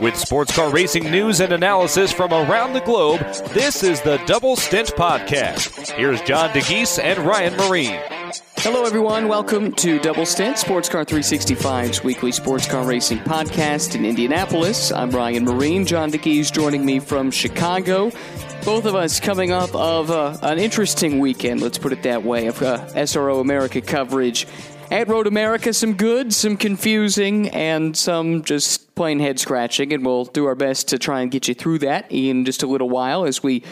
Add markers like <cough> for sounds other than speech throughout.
With sports car racing news and analysis from around the globe, this is the Double Stint Podcast. Here's John Dagys and Ryan Myrehn. Hello, everyone. Welcome to Double Stint, Sports Car 365's weekly sports car racing podcast in Indianapolis. I'm Ryan Myrehn. John Dagys joining me from Chicago. Both of us coming up of uh, an interesting weekend, let's put it that way, of uh, SRO America coverage. At Road America, some good, some confusing, and some just plain head scratching. And we'll do our best to try and get you through that in just a little while as we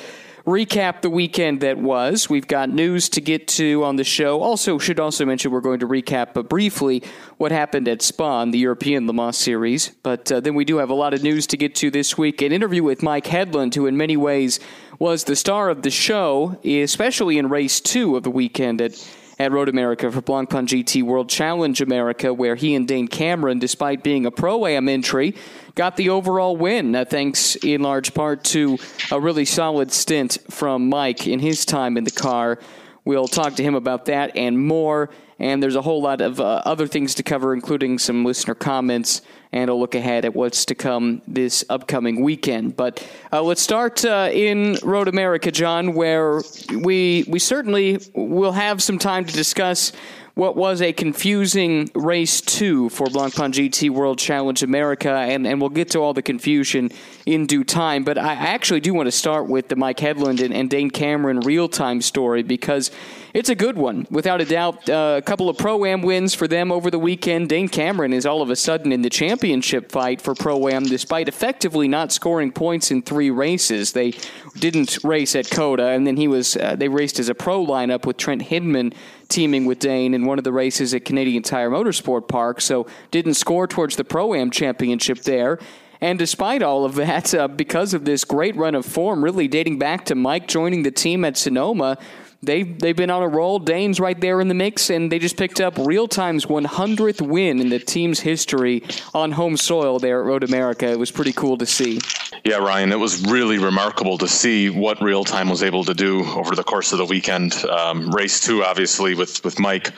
recap the weekend that was. We've got news to get to on the show. Also, should also mention we're going to recap uh, briefly what happened at Spa, the European Le Mans Series. But uh, then we do have a lot of news to get to this week. An interview with Mike Hedlund, who in many ways was the star of the show, especially in race two of the weekend at at Road America for Blancpain GT World Challenge America, where he and Dane Cameron, despite being a pro am entry, got the overall win, uh, thanks in large part to a really solid stint from Mike in his time in the car. We'll talk to him about that and more. And there's a whole lot of uh, other things to cover, including some listener comments and a look ahead at what's to come this upcoming weekend. But uh, let's start uh, in Road America, John, where we we certainly will have some time to discuss what was a confusing race two for Blancpain GT World Challenge America, and, and we'll get to all the confusion in due time. But I actually do want to start with the Mike Hedlund and, and Dane Cameron real time story because it's a good one, without a doubt. Uh, a couple of pro am wins for them over the weekend. Dane Cameron is all of a sudden in the championship fight for pro am, despite effectively not scoring points in three races. They didn't race at COTA, and then he was uh, they raced as a pro lineup with Trent Hindman teaming with Dane in one of the races at Canadian Tire Motorsport Park, so didn't score towards the Pro Am Championship there. And despite all of that, uh, because of this great run of form, really dating back to Mike joining the team at Sonoma, they they've been on a roll. Dane's right there in the mix, and they just picked up real time's 100th win in the team's history on home soil there at Road America. It was pretty cool to see. Yeah, Ryan, it was really remarkable to see what real time was able to do over the course of the weekend. Um, race two, obviously, with with Mike.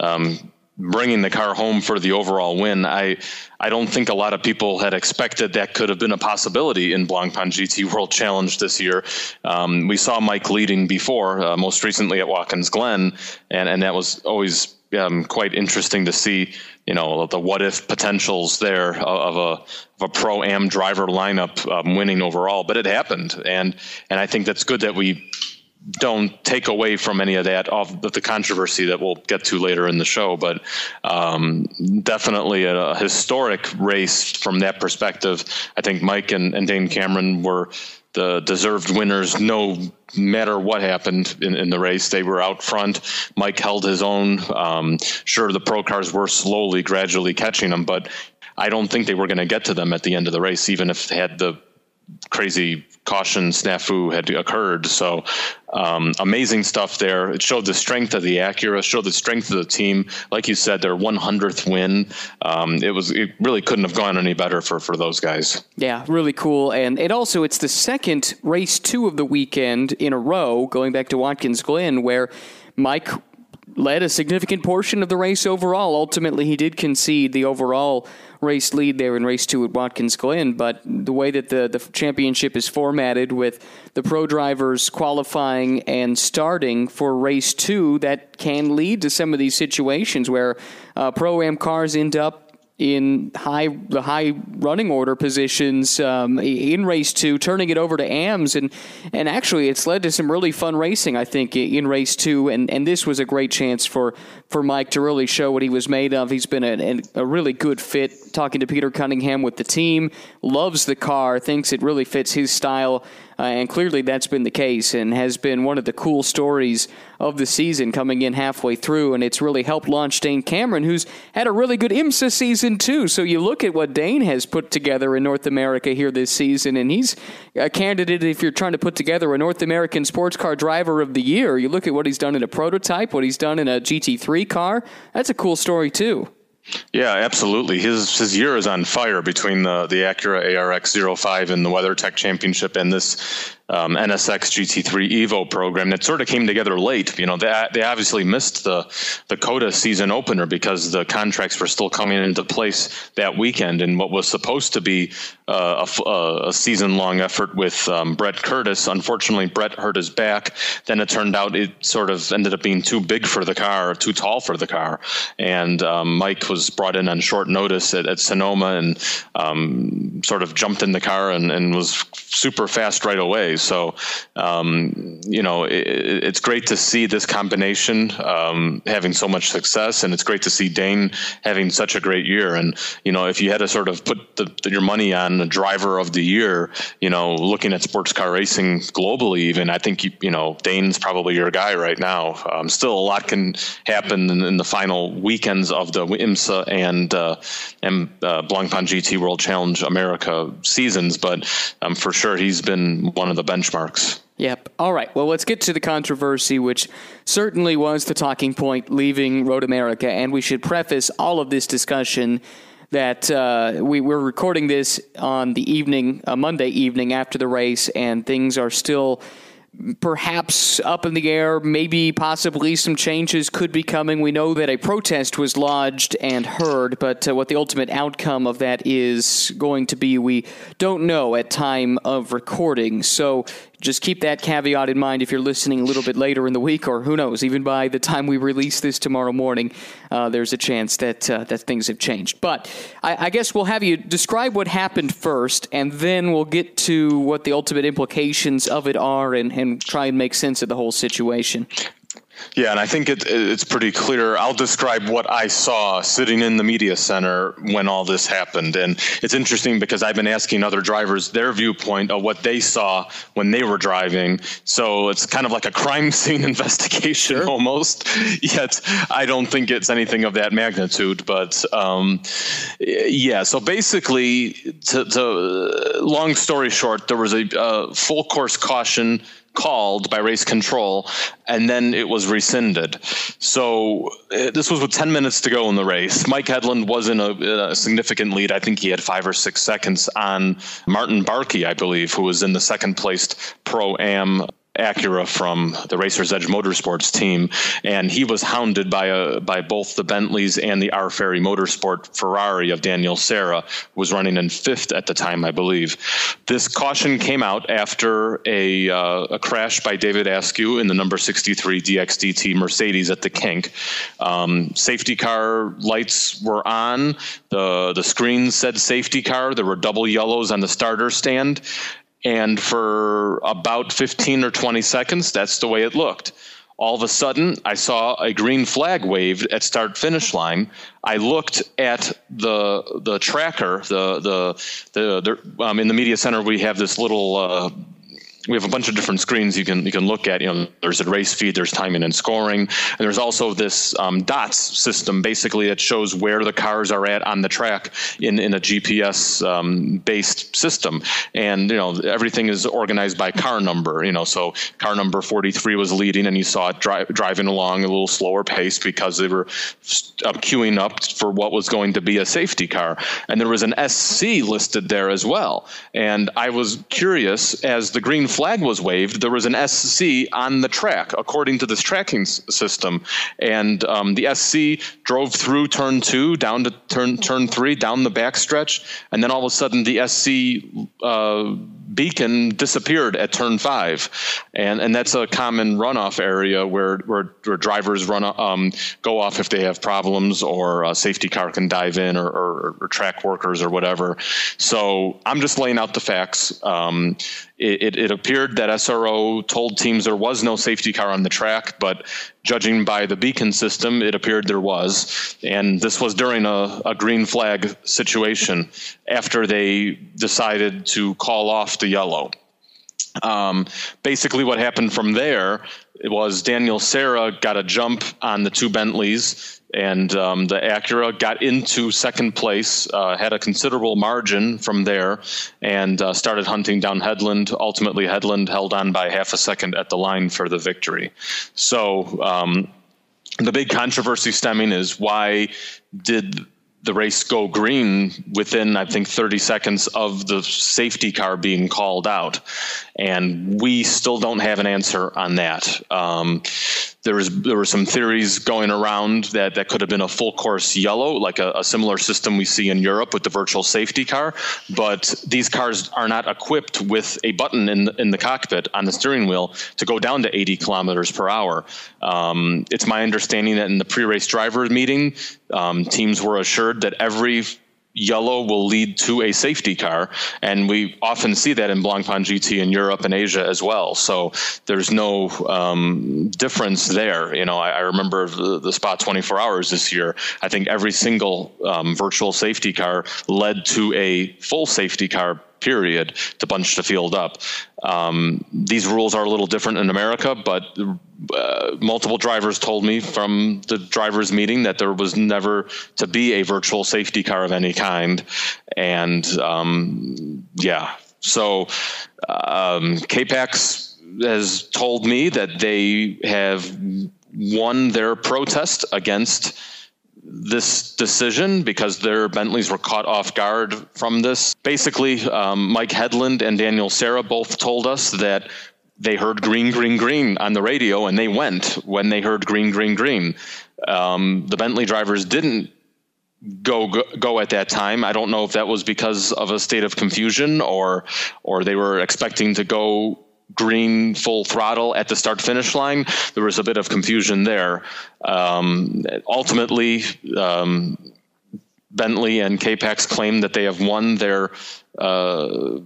Um, bringing the car home for the overall win. I I don't think a lot of people had expected that could have been a possibility in Blancpain GT World Challenge this year. Um, we saw Mike leading before, uh, most recently at Watkins Glen, and and that was always um, quite interesting to see. You know the what if potentials there of a of a pro am driver lineup um, winning overall, but it happened, and and I think that's good that we don't take away from any of that of the controversy that we'll get to later in the show, but um, definitely a, historic race from that perspective. I think Mike and, and Dane Cameron were the deserved winners no matter what happened in, in, the race. They were out front. Mike held his own. Um, sure, the pro cars were slowly, gradually catching them, but I don't think they were going to get to them at the end of the race, even if they had the crazy caution snafu had occurred. So um, amazing stuff there. It showed the strength of the Acura, showed the strength of the team. Like you said, their 100th win. Um, it was it really couldn't have gone any better for for those guys. Yeah, really cool. And it also it's the second race two of the weekend in a row, going back to Watkins Glen, where Mike led a significant portion of the race overall. Ultimately, he did concede the overall race lead there in race two at Watkins Glen. But the way that the, the championship is formatted with the pro drivers qualifying and starting for race two, that can lead to some of these situations where uh, pro am cars end up in high the high running order positions um, in race two, turning it over to AMS, and and actually it's led to some really fun racing. I think in race two, and, and this was a great chance for for Mike to really show what he was made of. He's been a, a really good fit. Talking to Peter Cunningham with the team, loves the car, thinks it really fits his style. Uh, and clearly that's been the case and has been one of the cool stories of the season coming in halfway through. And it's really helped launch Dane Cameron, who's had a really good IMSA season too. So you look at what Dane has put together in North America here this season, and he's a candidate if you're trying to put together a North American sports car driver of the year. You look at what he's done in a prototype, what he's done in a GT3 car. That's a cool story too. Yeah, absolutely. His his year is on fire between the the Acura ARX 05 and the WeatherTech Championship and this um, NSX GT3 Evo program that sort of came together late. You know, they, they obviously missed the the COTA season opener because the contracts were still coming into place that weekend, and what was supposed to be uh, a, a season long effort with um, Brett Curtis. Unfortunately, Brett hurt his back. Then it turned out it sort of ended up being too big for the car, too tall for the car, and um, Mike was brought in on short notice at, at Sonoma and um, sort of jumped in the car and, and was super fast right away. So, um, you know, it, it's great to see this combination um, having so much success, and it's great to see Dane having such a great year. And you know, if you had to sort of put the, your money on the driver of the year, you know, looking at sports car racing globally, even I think you, you know Dane's probably your guy right now. Um, still, a lot can happen in, in, the final weekends of the IMSA and uh, and uh, Blancpain GT World Challenge America seasons, but um, for sure he's been one of the benchmarks. Yep. All right. Well, let's get to the controversy, which certainly was the talking point leaving Road America. And we should preface all of this discussion that uh, we, we're recording this on the evening, uh, Monday evening after the race, and things are still perhaps up in the air. Maybe, possibly, some changes could be coming. We know that a protest was lodged and heard, but uh, what the ultimate outcome of that is going to be, we don't know at time of recording. So just keep that caveat in mind if you're listening a little bit later in the week, or who knows, even by the time we release this tomorrow morning, uh, there's a chance that uh, that things have changed. But I, I, guess we'll have you describe what happened first, and then we'll get to what the ultimate implications of it are, and, and try and make sense of the whole situation. Yeah, and I think it, it's pretty clear. I'll describe what I saw sitting in the media center when all this happened. And it's interesting because I've been asking other drivers their viewpoint of what they saw when they were driving. So it's kind of like a crime <laughs> scene investigation sure. almost. Yet I don't think it's anything of that magnitude. But um, yeah, so basically, to, to, long story short, there was a uh, full course caution called by race control, and then it was rescinded. So uh, this was with 10 minutes to go in the race. Mike Hedlund was in a, a, significant lead. I think he had five or six seconds on Martin Barkey, I believe, who was in the second placed Pro Am Acura from the Racers Edge Motorsports team, and he was hounded by a by both the Bentleys and the R. Ferri Motorsport Ferrari of Daniel Serra, was running in fifth at the time, I believe. This caution came out after a uh, a crash by David Askew in the number 63 DXDT Mercedes at the kink. Um, safety car lights were on. the The screen said safety car. There were double yellows on the starter stand and for about 15 or 20 seconds, that's the way it looked. All of a sudden, I saw a green flag waved at start finish line. I looked at the the tracker, the the the, the um, in the media center we have this little uh, we have a bunch of different screens you can you can look at. You know, there's a race feed, there's timing and scoring, and there's also this um, dots system, basically that shows where the cars are at on the track in in a GPS um, based system. And you know, everything is organized by car number. You know, so car number 43 was leading, and you saw it dri- driving along a little slower pace because they were uh, queuing up for what was going to be a safety car. And there was an SC listed there as well. And I was curious as the green flag was waved, there was an SC on the track, according to this tracking s- system. And um, the SC drove through turn two, down to turn turn three, down the backstretch, and then all of a sudden the SC uh, beacon disappeared at turn five, and and that's a common runoff area where where, where drivers run um, go off if they have problems, or a safety car can dive in, or, or, or track workers or whatever. So I'm just laying out the facts. Um, it, it, appeared that SRO told teams there was no safety car on the track, but judging by the beacon system, it appeared there was. And this was during a, a green flag situation after they decided to call off the yellow. Um, basically, what happened from there was Daniel Serra got a jump on the two Bentleys and um, the Acura got into second place, uh, had a considerable margin from there, and uh, started hunting down Hedlund. Ultimately, Hedlund held on by half a second at the line for the victory. So um, the big controversy stemming is why did the race go green within, I think, 30 seconds of the safety car being called out. And we still don't have an answer on that. Um, there was there were some theories going around that that could have been a full course yellow, like a, a, similar system we see in Europe with the virtual safety car. But these cars are not equipped with a button in in the cockpit on the steering wheel to go down to 80 kilometers per hour. Um, it's my understanding that in the pre-race driver meeting, um, teams were assured that every yellow will lead to a safety car. And we often see that in Blancpain GT in Europe and Asia as well. So there's no um, difference there. You know, I, I remember the, the, Spa 24 hours this year. I think every single um, virtual safety car led to a full safety car period to bunch the field up. Um, these rules are a little different in America, but uh, multiple drivers told me from the drivers' meeting that there was never to be a virtual safety car of any kind. And um, yeah, so um, KPAX has told me that they have won their protest against this decision because their Bentleys were caught off guard from this. Basically, um, Mike Hedlund and Daniel Serra both told us that they heard green, green, green on the radio and they went when they heard green, green, green. Um, the Bentley drivers didn't go, go, go at that time. I don't know if that was because of a state of confusion or or they were expecting to go green full throttle at the start finish line. There was a bit of confusion there. Um, ultimately, um, Bentley and KPAX claim that they have won their uh,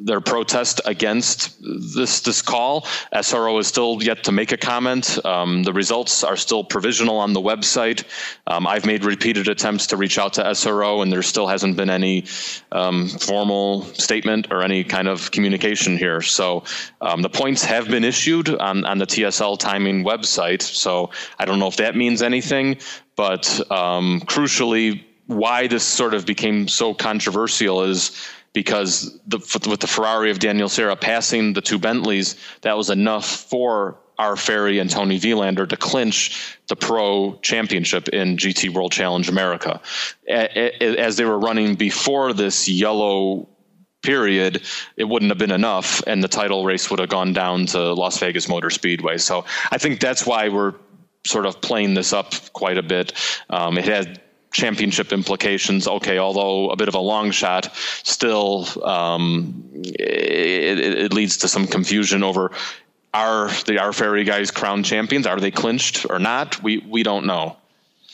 their protest against this this call. SRO is still yet to make a comment. Um, the results are still provisional on the website. Um, I've made repeated attempts to reach out to SRO, and there still hasn't been any um, formal statement or any kind of communication here. So um, the points have been issued on, on the TSL timing website. So I don't know if that means anything, but um, crucially, why this sort of became so controversial is because the, with the Ferrari of Daniel Serra passing the two Bentleys, that was enough for R. Ferri and Toni Vilander to clinch the pro championship in GT World Challenge America. As they were running before this yellow period, it wouldn't have been enough, and the title race would have gone down to Las Vegas Motor Speedway. So I think that's why we're sort of playing this up quite a bit. Um, it had championship implications. Okay, although a bit of a long shot, still um, it, it, leads to some confusion over are the R. Ferri guys crowned champions? Are they clinched or not? We we don't know.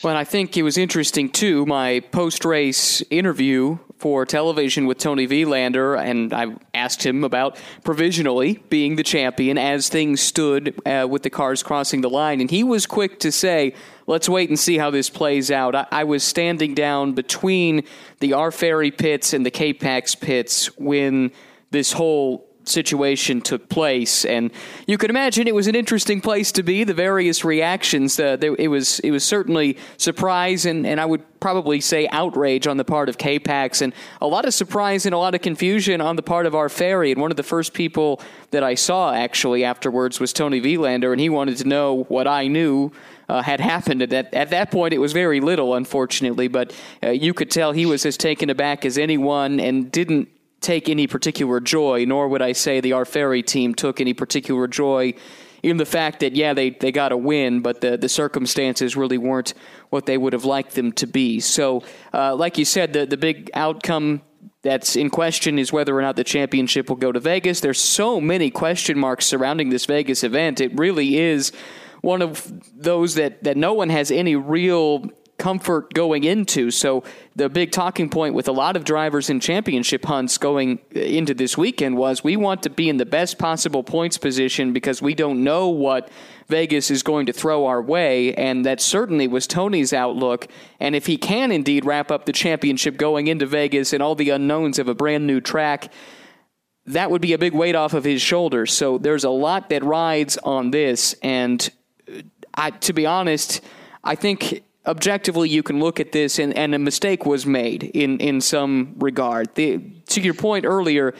Well, I think it was interesting too. My post race interview for television with Toni Vilander, and I asked him about provisionally being the champion as things stood uh, with the cars crossing the line, and he was quick to say, "Let's wait and see how this plays out." I, I was standing down between the R. Ferri pits and the K Pax pits when this whole situation took place, and you could imagine it was an interesting place to be. The various reactions, uh, there, it was it was certainly surprise and, and I would probably say outrage on the part of KPAX, and a lot of surprise and a lot of confusion on the part of R. Ferri. And one of the first people that I saw actually afterwards was Toni Vilander, and he wanted to know what I knew. Uh, had happened at that, at that point. It was very little, unfortunately, but uh, you could tell he was as taken aback as anyone and didn't take any particular joy, nor would I say the R. Ferri team took any particular joy in the fact that, yeah, they, they got a win, but the, the circumstances really weren't what they would have liked them to be. So, uh, like you said, the, the big outcome that's in question is whether or not the championship will go to Vegas. There's so many question marks surrounding this Vegas event. It really is one of those that, that no one has any real comfort going into. So the big talking point with a lot of drivers in championship hunts going into this weekend was we want to be in the best possible points position because we don't know what Vegas is going to throw our way, and that certainly was Toni's outlook. And if he can indeed wrap up the championship going into Vegas and all the unknowns of a brand new track, that would be a big weight off of his shoulders. So there's a lot that rides on this, and uh, I, to be honest, I think objectively you can look at this and, and a mistake was made in, in some regard. The, to your point earlier,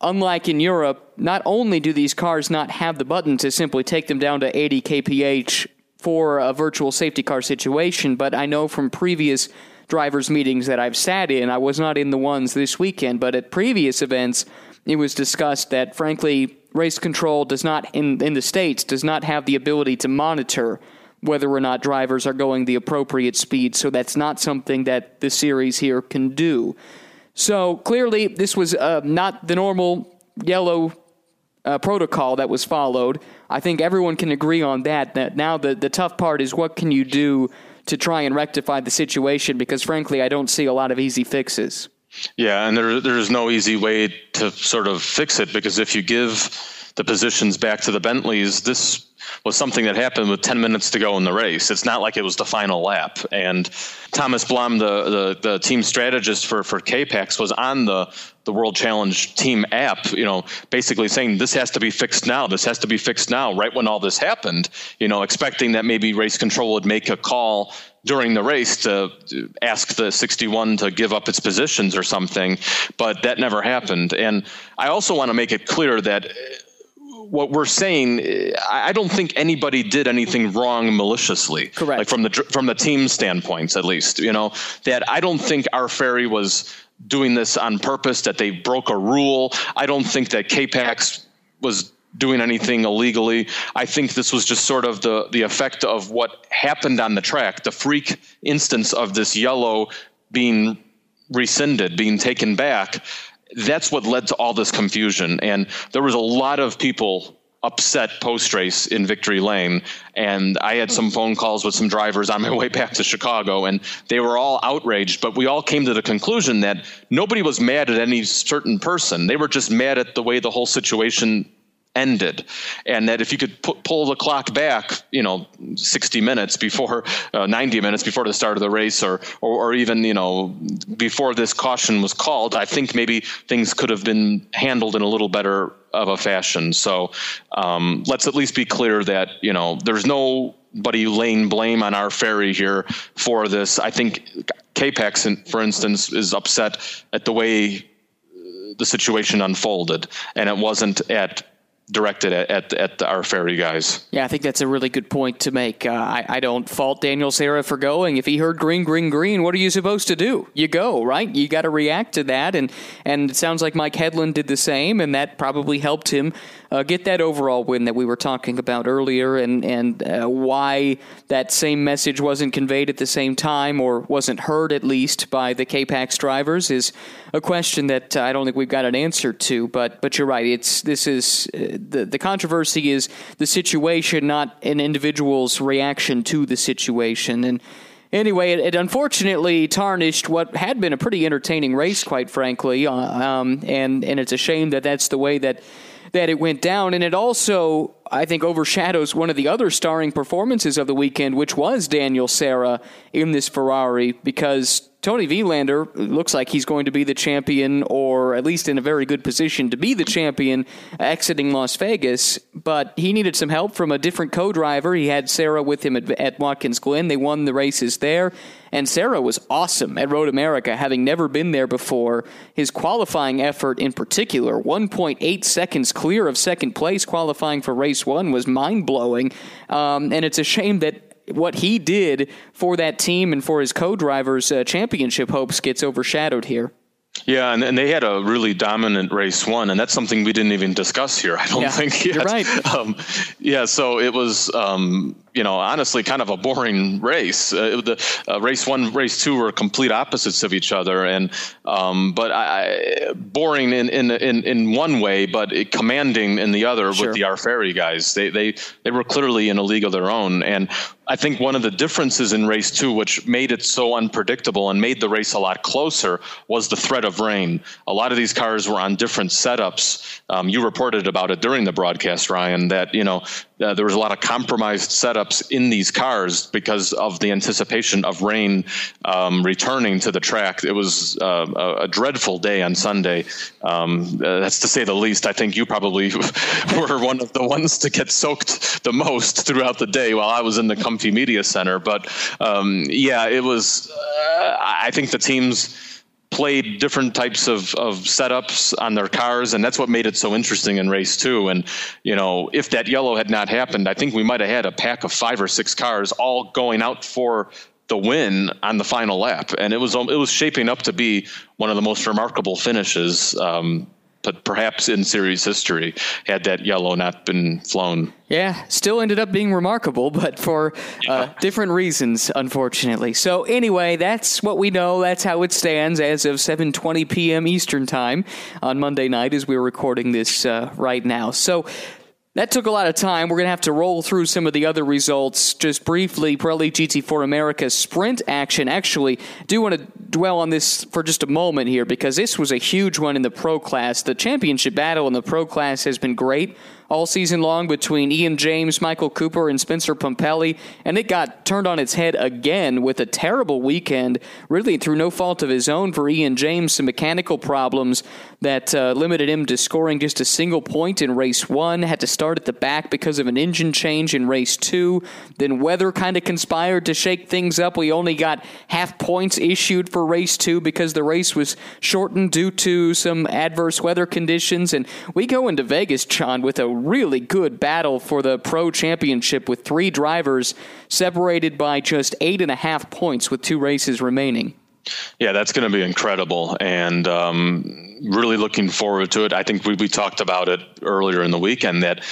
unlike in Europe, not only do these cars not have the button to simply take them down to 80 kph for a virtual safety car situation, but I know from previous drivers' meetings that I've sat in, I was not in the ones this weekend, but at previous events, it was discussed that, frankly, race control does not, in, in the States, does not have the ability to monitor whether or not drivers are going the appropriate speed. So that's not something that the series here can do. So clearly, this was uh, not the normal yellow uh, protocol that was followed. I think everyone can agree on that. That now the, the tough part is what can you do to try and rectify the situation because, frankly, I don't see a lot of easy fixes. Yeah, and there there's no easy way to sort of fix it because if you give the positions back to the Bentleys, this was something that happened with 10 minutes to go in the race. It's not like it was the final lap. And Thomas Blom, the, the, the team strategist for, for KPAX, was on the, the World Challenge team app, you know, basically saying this has to be fixed now. This has to be fixed now, right when all this happened, you know, expecting that maybe race control would make a call during the race to ask the 61 to give up its positions or something, but that never happened. And I also want to make it clear that what we're saying, I don't think anybody did anything wrong maliciously. Correct. Like from the from the team standpoints, at least, you know, that I don't think R. Ferri was doing this on purpose. That they broke a rule. I don't think that KPAX was doing anything illegally. I think this was just sort of the the effect of what happened on the track, the freak instance of this yellow being rescinded, being taken back that's what led to all this confusion. And there was a lot of people upset post race in Victory Lane. And I had some phone calls with some drivers on my way back to Chicago, and they were all outraged. But we all came to the conclusion that nobody was mad at any certain person. They were just mad at the way the whole situation ended. And that if you could pu- pull the clock back you know 60 minutes before uh, 90 minutes before the start of the race or, or, or even you know before this caution was called i think maybe things could have been handled in a little better of a fashion. So um, let's at least be clear that you know there's nobody laying blame on R. Ferri here for this. I think KPAX, for instance is upset at the way the situation unfolded. And it wasn't at directed at, at, at R. Ferri guys. Yeah, I think that's a really good point to make. Uh, I, I don't fault Daniel Serra for going. If he heard green, green, green, what are you supposed to do? You go, right? You got to react to that. And, and it sounds like Mike Hedlund did the same, and that probably helped him uh, get that overall win that we were talking about earlier, and and uh, why that same message wasn't conveyed at the same time or wasn't heard at least by the KPAX drivers is a question that uh, I don't think we've got an answer to. But but you're right. It's this is uh, the the controversy is the situation, not an individual's reaction to the situation, and. Anyway, it, it, unfortunately tarnished what had been a pretty entertaining race, quite frankly, uh, um, and and it's a shame that that's the way that that it went down. And it also, I think, overshadows one of the other starring performances of the weekend, which was Daniel Serra in this Ferrari, because Toni Vilander looks like he's going to be the champion, or at least in a very good position to be the champion exiting Las Vegas. But he needed some help from a different co driver. He had Serra with him at, at Watkins Glen. They won the races there. And Serra was awesome at Road America, having never been there before. His qualifying effort in particular, 1.8 seconds clear of second place qualifying for race one, was mind blowing. Um, and it's a shame that what he did for that team and for his co-drivers' uh, championship hopes gets overshadowed here. Yeah, and, and they had a really dominant race one, and that's something we didn't even discuss here. I don't yeah, think <laughs> yet. You're right. Um, yeah, so it was, um, you know, honestly, kind of a boring race. Uh, the uh, race one, race two were complete opposites of each other, and um, but I, boring in, in in in one way, but commanding in the other sure. with the R. Ferri guys. They they they were clearly in a league of their own, and I think one of the differences in race two, which made it so unpredictable and made the race a lot closer, was the threat of rain. A lot of these cars were on different setups. Um, you reported about it during the broadcast, Ryan, that you know uh, there was a lot of compromised setups in these cars because of the anticipation of rain um, returning to the track. It was uh, a, a, dreadful day on Sunday. Um, uh, that's to say the least. I think you probably <laughs> were one of the ones to get soaked the most throughout the day while I was in the Comfy Media Center. But um, yeah, it was. Uh, I think the teams played different types of, of setups on their cars, and that's what made it so interesting in race two. And you know, if that yellow had not happened, I think we might have had a pack of five or six cars all going out for the win on the final lap, and it was it was shaping up to be one of the most remarkable finishes. Um, but perhaps in series history had that yellow not been flown. Yeah, still ended up being remarkable, but for uh, different reasons, unfortunately. So anyway, that's what we know. That's how it stands as of 7:20 p.m. Eastern Time on Monday night, as we're recording this uh, right now. So that took a lot of time. We're going to have to roll through some of the other results just briefly. Pirelli GT4 America sprint action. Actually, do want to dwell on this for just a moment here because this was a huge one in the pro class. The championship battle in the pro class has been great all season long between Ian James, Michael Cooper, and Spencer Pumpelly, and it got turned on its head again with a terrible weekend, really through no fault of his own for Ian James, some mechanical problems that uh, limited him to scoring just a single point in race one, had to start at the back because of an engine change in race two. Then weather kind of conspired to shake things up. We only got half points issued for race two because the race was shortened due to some adverse weather conditions. And we go into Vegas, John, with a really good battle for the Pro Championship with three drivers separated by just eight and a half points with two races remaining. Yeah, that's going to be incredible, and um, really looking forward to it. I think we, we talked about it earlier in the weekend that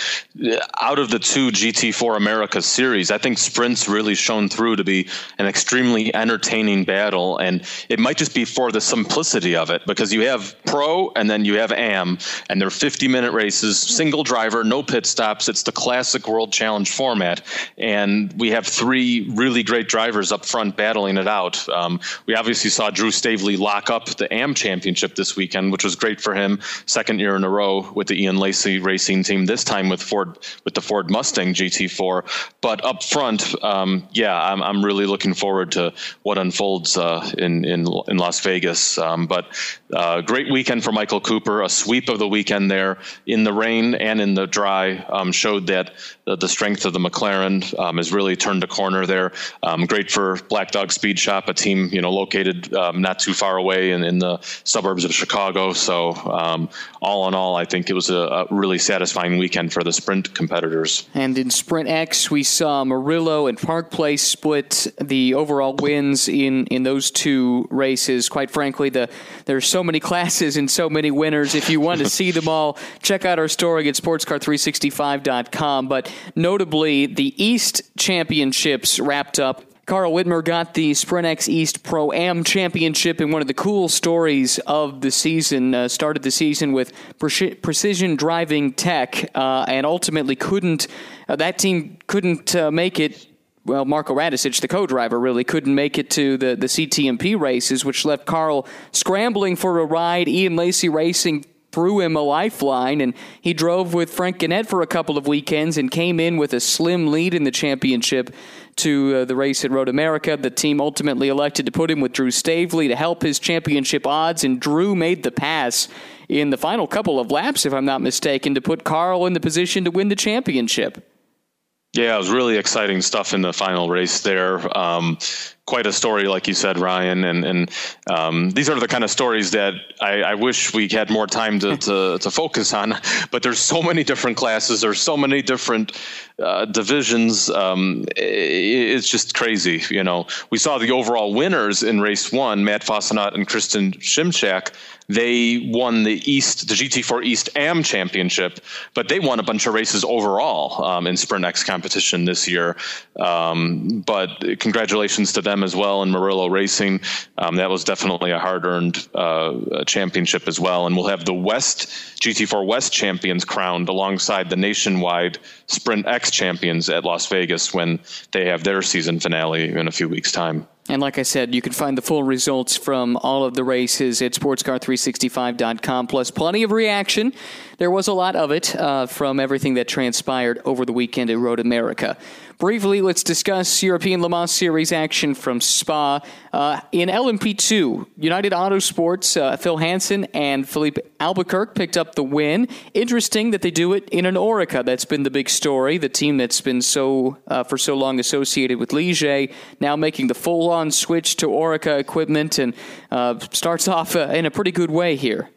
uh, out of the two GT4 America series, I think sprints really shown through to be an extremely entertaining battle, and it might just be for the simplicity of it because you have Pro and then you have AM, and they're 50 minute races, single driver, no pit stops. It's the classic World Challenge format, and we have three really great drivers up front battling it out. Um, we obviously you saw Drew Staveley lock up the AM championship this weekend, which was great for him. Second year in a row with the Ian Lacey racing team. This time with Ford with the Ford Mustang GT4. But up front, um, yeah, I'm, I'm really looking forward to what unfolds uh, in in in Las Vegas. Um, but uh, great weekend for Michael Cooper. A sweep of the weekend there in the rain and in the dry um, showed that the, the, strength of the McLaren um, has really turned a corner there. Um, great for Black Dog Speed Shop, a team you know located um, not too far away in, in the suburbs of Chicago. So um, all in all, I think it was a, a, really satisfying weekend for the sprint competitors. And in Sprint X, we saw Murillo and Park Place split the overall wins in in those two races. Quite frankly, the there's so many classes and so many winners. If you want to see them all, check out our story at sportscar365.com. But notably, the East Championships wrapped up Carl Whitmer got the SprintX East Pro Am Championship in one of the cool stories of the season. Uh, started the season with pre- precision driving tech, uh, and ultimately couldn't. Uh, that team couldn't uh, make it well, Marko Radisic, the co-driver, really couldn't make it to the, the CTMP races, which left Carl scrambling for a ride. Ian Lacey Racing threw him a lifeline, and he drove with Frank Gannett for a couple of weekends and came in with a slim lead in the championship to uh, the race at Road America. The team ultimately elected to put him with Drew Staveley to help his championship odds, and Drew made the pass in the final couple of laps, if I'm not mistaken, to put Carl in the position to win the championship. Yeah, it was really exciting stuff in the final race there. Um, quite a story, like you said, Ryan. And, and um, these are the kind of stories that I, I wish we had more time to, to, <laughs> to, focus on. But there's so many different classes. There's so many different uh, divisions. Um, it, it's just crazy. You know, we saw the overall winners in race one, Matt Fassnacht and Christian Szymczak they won the East, the GT4 East AM Championship, but they won a bunch of races overall um, in Sprint X competition this year. Um, but congratulations to them as well in Murillo Racing. Um, that was definitely a hard-earned uh, championship as well. And we'll have the West GT4 West champions crowned alongside the nationwide Sprint X champions at Las Vegas when they have their season finale in a few weeks' time. And like I said, you can find the full results from all of the races at sportscar365.com, plus plenty of reaction. There was a lot of it uh, from everything that transpired over the weekend at Road America. Briefly, let's discuss European Le Mans Series action from Spa. Uh, in LMP2, United Autosports, uh, Phil Hanson and Filipe Albuquerque picked up the win. Interesting that they do it in an Oreca. That's been the big story. The team that's been so uh, for so long associated with Ligier now making the full-on switch to Oreca equipment and uh, starts off uh, in a pretty good way here.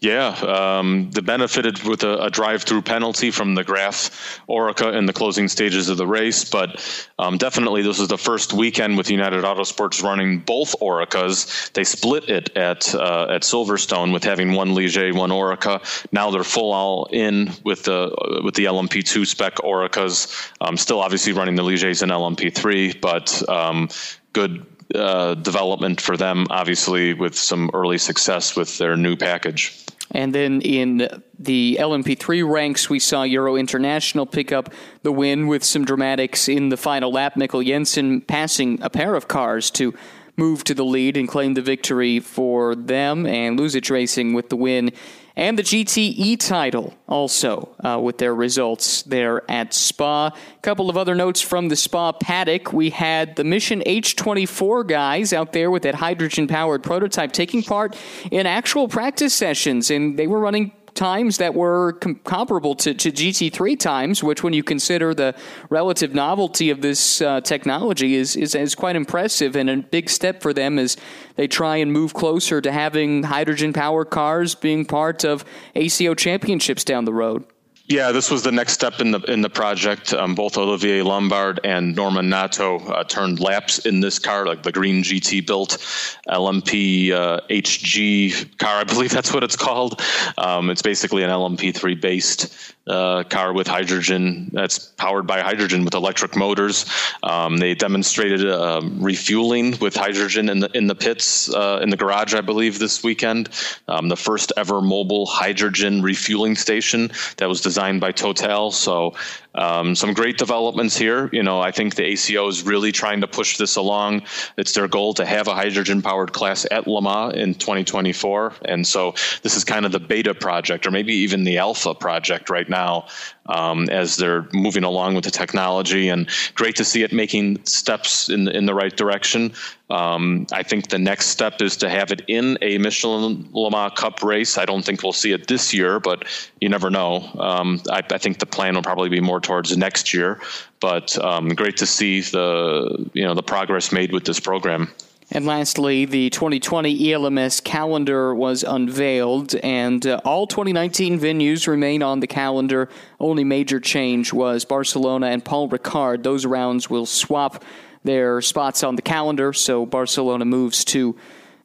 Yeah, um, they benefited with a, a, drive-through penalty from the Graff Oreca in the closing stages of the race, but um, definitely this was the first weekend with United Autosports running both Orecas. They split it at uh, at Silverstone with having one Ligier, one Oreca. Now they're full all in with the with the LMP2 spec Orecas. Um, still, obviously running the Ligiers in LMP3, but um, good uh, development for them, obviously, with some early success with their new package. And then in the LMP3 ranks, we saw Euro International pick up the win with some dramatics in the final lap. Mikkel Jensen passing a pair of cars to move to the lead and claim the victory for them, and Luzich Racing with the win and the GTE title also uh, with their results there at Spa. A couple of other notes from the Spa paddock. We had the Mission H24 guys out there with that hydrogen powered prototype taking part in actual practice sessions, and they were running times that were com- comparable to, to, GT3 times, which, when you consider the relative novelty of this uh, technology, is, is, is quite impressive and a big step for them as they try and move closer to having hydrogen powered cars being part of ACO championships down the road. Yeah, this was the next step in the in the project. Um, both Olivier Lombard and Norman Nato uh, turned laps in this car, like the green GT built LMP uh, HG car. I believe that's what it's called. Um, it's basically an LMP3 based uh, car with hydrogen that's powered by hydrogen with electric motors. Um, they demonstrated uh, refueling with hydrogen in the in the pits uh, in the garage, I believe, this weekend. Um, the first ever mobile hydrogen refueling station that was designed by Total. So um, some great developments here. You know, I think the ACO is really trying to push this along. It's their goal to have a hydrogen powered class at Le Mans in 2024. And so this is kind of the beta project, or maybe even the alpha project right now um, as they're moving along with the technology. And great to see it making steps in in the right direction. Um, I think the next step is to have it in a Michelin Le Mans Cup race. I don't think we'll see it this year, but you never know. Um, I, I, think the plan will probably be more towards next year. But um, great to see the you know the progress made with this program. And lastly, the 2020 ELMS calendar was unveiled, and uh, all 2019 venues remain on the calendar. Only major change was Barcelona and Paul Ricard. Those rounds will swap their spots on the calendar, so Barcelona moves to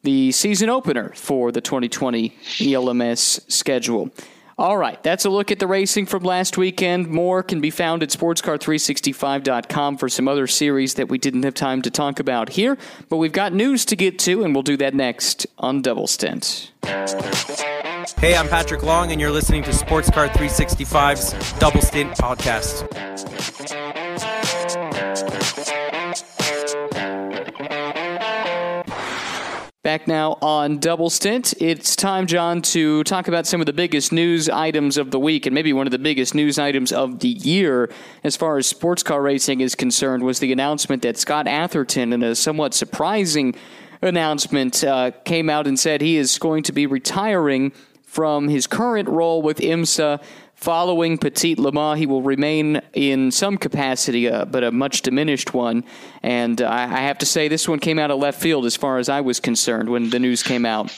the season opener for the 2020 ELMS schedule. All right, that's a look at the racing from last weekend. More can be found at sportscar365.com for some other series that we didn't have time to talk about here, but we've got news to get to, and we'll do that next on Double Stint. Hey, I'm Patrick Long, and you're listening to Sportscar 365's Double Stint podcast. Back now on Double Stint. It's time, John, to talk about some of the biggest news items of the week, and maybe one of the biggest news items of the year as far as sports car racing is concerned was the announcement that Scott Atherton, in a somewhat surprising announcement, uh, came out and said he is going to be retiring from his current role with IMSA Following Petit Le Mans, he will remain in some capacity, uh, but a much diminished one. And uh, I have to say, this one came out of left field as far as I was concerned when the news came out.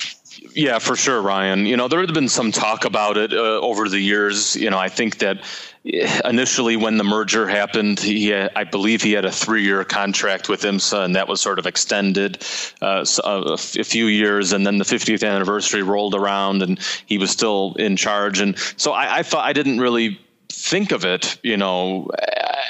Yeah, for sure, Ryan. You know, there had been some talk about it uh, over the years. You know, I think that initially when the merger happened, he had, I believe he had a three-year contract with IMSA, and that was sort of extended uh, a, few years. And then the 50th anniversary rolled around, and he was still in charge. And so I, I thought I didn't really think of it, you know,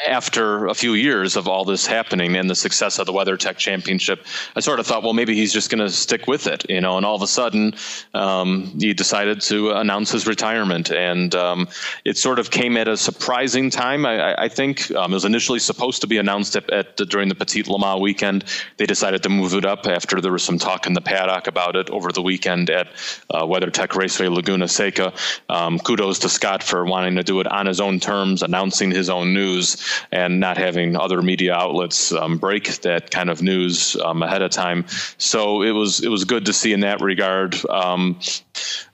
after a few years of all this happening and the success of the WeatherTech Championship, I sort of thought, well, maybe he's just going to stick with it, you know. And all of a sudden, um, he decided to announce his retirement, and um, it sort of came at a surprising time. I, I think um, it was initially supposed to be announced at, at during the Petit Le Mans weekend. They decided to move it up after there was some talk in the paddock about it over the weekend at uh, WeatherTech Raceway Laguna Seca. Um, kudos to Scott for wanting to do it on his own terms, announcing his own news and not having other media outlets um, break that kind of news um, ahead of time. So it was it was good to see in that regard. Um,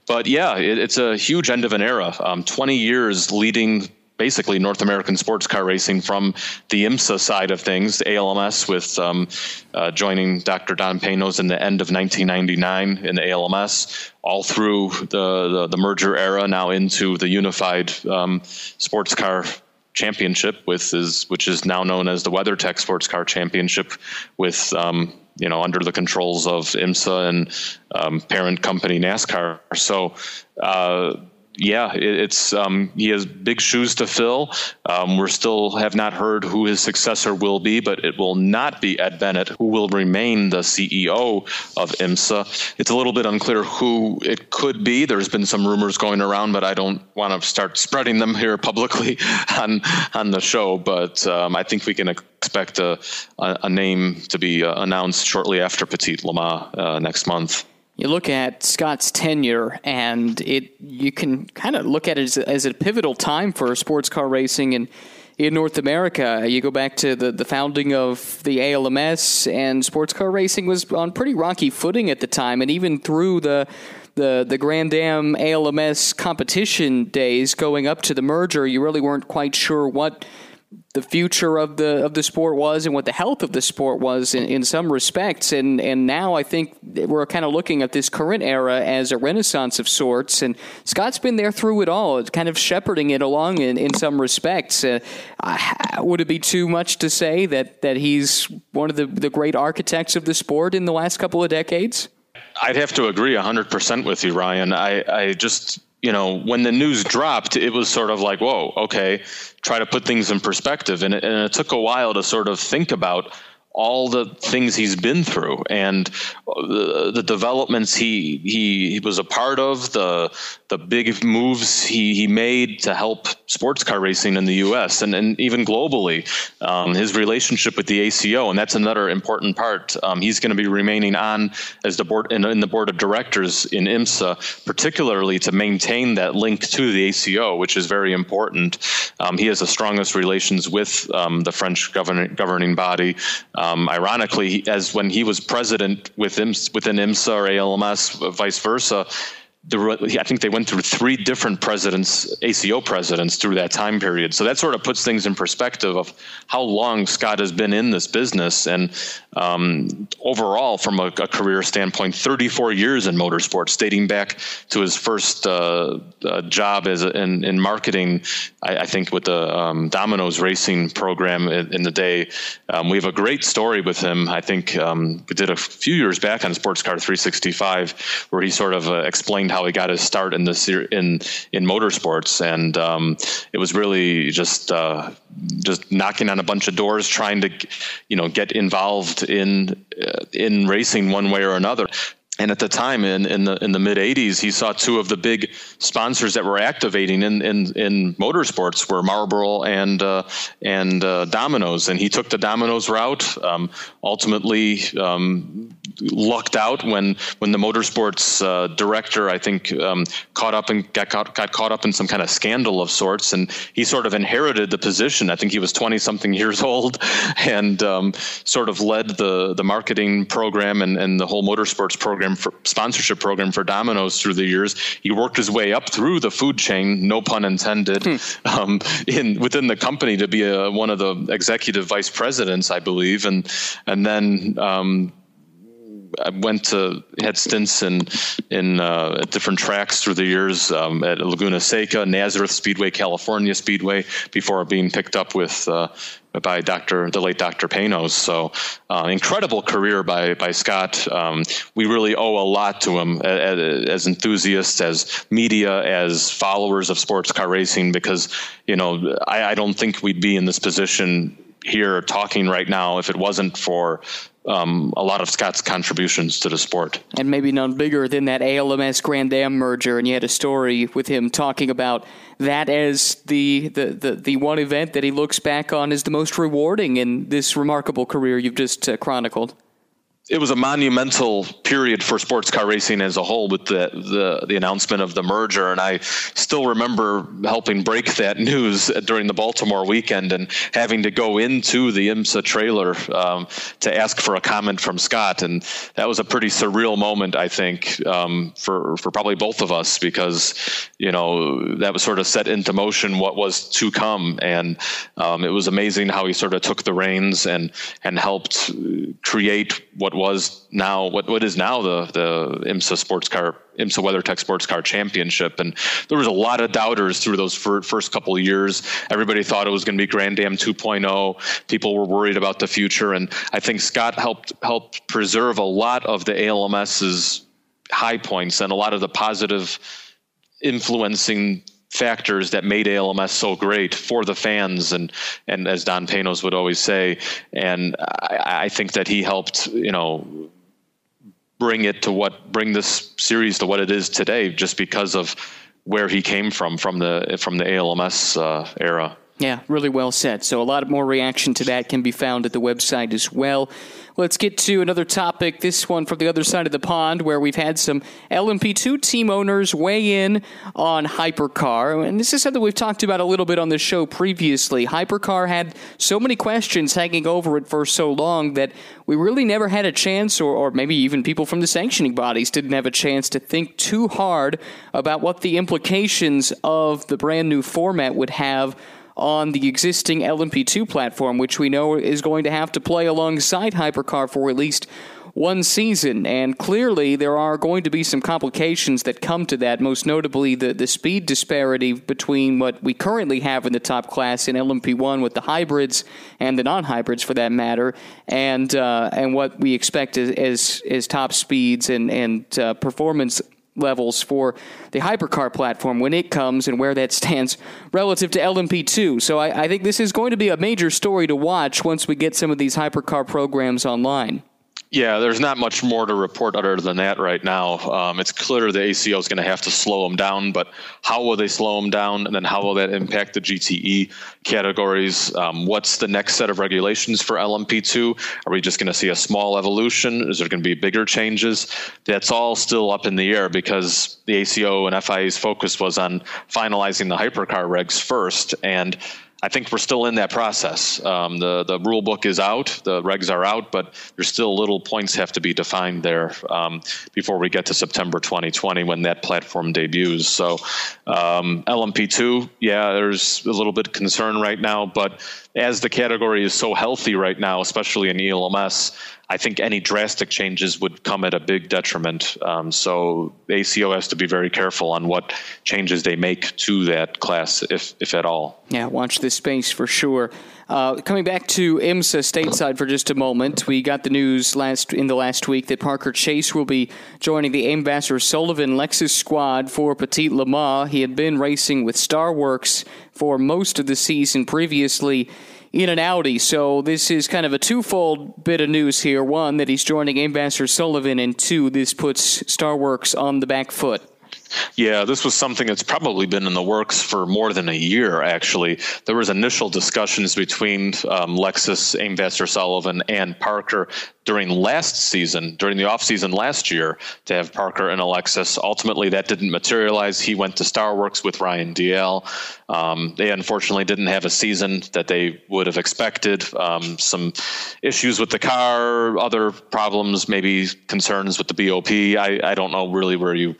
but yeah, it, it's a huge end of an era. Um, 20 years leading basically North American sports car racing from the IMSA side of things, ALMS, with um, uh, joining Dr. Don Panoz in the end of 1999 in the ALMS, all through the, the, the merger era, now into the unified um, sports car championship with is which is now known as the WeatherTech Sports Car Championship with um, you know under the controls of IMSA and um, parent company NASCAR. So uh, yeah, it, it's um, he has big shoes to fill. Um, we're still have not heard who his successor will be, but it will not be Ed Bennett, who will remain the CEO of IMSA. It's a little bit unclear who it could be. There's been some rumors going around, but I don't want to start spreading them here publicly <laughs> on on the show. But um, I think we can expect a, a, a name to be uh, announced shortly after Petit Le Mans uh, next month you look at Scott's tenure, and it you can kind of look at it as, as, a pivotal time for sports car racing in in North America. You go back to the, the founding of the ALMS, and sports car racing was on pretty rocky footing at the time, and even through the the the Grand Am ALMS competition days going up to the merger, you really weren't quite sure what the future of the of the sport was and what the health of the sport was in, in some respects. And and now I think we're kind of looking at this current era as a renaissance of sorts. And Scott's been there through it all kind of shepherding it along in, in some respects. Uh, would it be too much to say that that he's one of the the great architects of the sport in the last couple of decades? I'd have to agree 100% with you Ryan. I I just you know, when the news dropped, it was sort of like, whoa, okay, try to put things in perspective. And it, and it took a while to sort of think about all the things he's been through and uh, the, the developments he, he he was a part of, the the big moves he, he made to help sports car racing in the U.S. and, and even globally. Um, his relationship with the ACO, and that's another important part. Um, he's going to be remaining on as the board in, in, the board of directors in IMSA, particularly to maintain that link to the ACO, which is very important. Um, he has the strongest relations with um, the French governing governing body. Um, ironically, as when he was president within within IMSA or ALMS, vice versa, the, I think they went through three different presidents, ACO presidents, through that time period. So that sort of puts things in perspective of how long Scott has been in this business. And um, overall, from a, a, career standpoint, 34 years in motorsports, dating back to his first uh, uh, job as a, in, in marketing, I, I, think with the um, Domino's racing program in, in the day. Um, we have a great story with him. I think um, we did a few years back on Sports Car 365, where he sort of uh, explained how he got his start in this in in motorsports, and um, it was really just uh, just knocking on a bunch of doors, trying to you know get involved in uh, in racing one way or another. And at the time, in, in the in the mid '80s, he saw two of the big sponsors that were activating in in, in motorsports were Marlboro and uh, and uh, Domino's, and he took the Domino's route. Um, ultimately, um, lucked out when when the motorsports uh, director I think um, caught up and got caught, got caught up in some kind of scandal of sorts, and he sort of inherited the position. I think he was twenty something years <laughs> old, and um, sort of led the the marketing program and, and the whole motorsports program for sponsorship program for Domino's through the years. He worked his way up through the food chain, no pun intended, hmm. um, in within the company to be a, one of the executive vice presidents, I believe, and and then um, I went to had stints in in uh, different tracks through the years um, at Laguna Seca, Nazareth Speedway, California Speedway, before being picked up with uh, by Dr. the late Dr. Panoz. So uh, incredible career by by Scott. Um, we really owe a lot to him as, as, enthusiasts, as media, as followers of sports car racing. Because you know, I, I don't think we'd be in this position here talking right now if it wasn't for um, a lot of Scott's contributions to the sport. And maybe none bigger than that ALMS Grand Am merger. And you had a story with him talking about that as the, the, the, the one event that he looks back on as the most rewarding in this remarkable career you've just uh, chronicled it was a monumental period for sports car racing as a whole with the, the, the announcement of the merger. And I still remember helping break that <laughs> news during the Baltimore weekend and having to go into the IMSA trailer um, to ask for a comment from Scott. And that was a pretty surreal moment, I think, um, for for probably both of us because you know that was sort of set into motion what was to come. And um, it was amazing how he sort of took the reins and and helped create what was now what what is now the the IMSA sports car IMSA WeatherTech Sports Car Championship, and there was a lot of doubters through those first couple of years. Everybody thought it was going to be Grand Am 2.0. People were worried about the future, and I think Scott helped helped preserve a lot of the ALMS's high points and a lot of the positive influencing factors that made ALMS so great for the fans and and as Don Panoz would always say and I, I think that he helped you know bring it to what bring this series to what it is today just because of where he came from from the from the ALMS uh, era. Yeah, really well said. So a lot more reaction to that can be found at the website as well. Let's get to another topic, this one from the other side of the pond, where we've had some LMP2 team owners weigh in on Hypercar. And this is something we've talked about a little bit on the show previously. Hypercar had so many questions hanging over it for so long that we really never had a chance, or, or maybe even people from the sanctioning bodies didn't have a chance to think too hard about what the implications of the brand new format would have on the existing LMP2 platform, which we know is going to have to play alongside Hypercar for at least one season. And clearly, there are going to be some complications that come to that, most notably the, the speed disparity between what we currently have in the top class in LMP1 with the hybrids and the non hybrids for that matter, and, uh, and what we expect as, as, as top speeds and, and uh, performance levels for the hypercar platform when it comes and where that stands relative to LMP2. So I, I, think this is going to be a major story to watch once we get some of these hypercar programs online. Yeah, there's not much more to report other than that right now. Um, it's clear the ACO is going to have to slow them down, but how will they slow them down? And then how will that impact the GTE categories? Um, what's the next set of regulations for LMP2? Are we just going to see a small evolution? Is there going to be bigger changes? That's all still up in the air because the ACO and FIA's focus was on finalizing the hypercar regs first. And I think we're still in that process. Um, the the rule book is out, the regs are out, but there's still little points have to be defined there um, before we get to September 2020 when that platform debuts. So um, LMP2, yeah, there's a little bit of concern right now, but as the category is so healthy right now, especially in ELMS, I think any drastic changes would come at a big detriment. Um, so ACO has to be very careful on what changes they make to that class, if if at all. Yeah, watch this space for sure. Uh, coming back to IMSA stateside for just a moment, we got the news last in the last week that Parker Chase will be joining the AIM Vasser Sullivan Lexus squad for Petit Le Mans. He had been racing with Starworks for most of the season previously in an Audi. So this is kind of a twofold bit of news here. One, that he's joining AIM Vasser Sullivan, and two, this puts Starworks on the back foot. Yeah, this was something that's probably been in the works for more than a year. Actually, there was initial discussions between um, Lexus, AIM Vasser Sullivan, and Parker during last season, during the off season last year, to have Parker and Alexis. Ultimately, that didn't materialize. He went to Starworks with Ryan Dalziel. Um, they unfortunately didn't have a season that they would have expected. Um, some issues with the car, other problems, maybe concerns with the BOP. I, I don't know really where you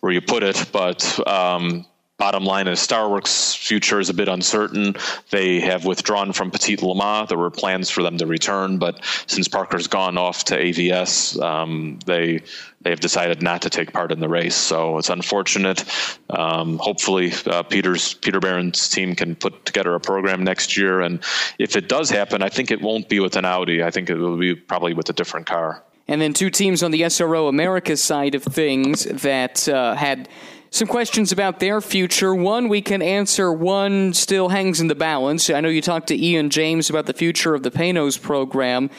where you put it, but um, bottom line is Starworks' future is a bit uncertain. They have withdrawn from Petit Le Mans. There were plans for them to return, but since Parker's gone off to AVS, um, they they have decided not to take part in the race. So it's unfortunate. Um, hopefully, uh, Peter's Peter Baron's team can put together a program next year, and if it does happen, I think it won't be with an Audi. I think it will be probably with a different car. And then two teams on the SRO America side of things that uh, had some questions about their future. One we can answer, one still hangs in the balance. I know you talked to Ian James about the future of the Panos program.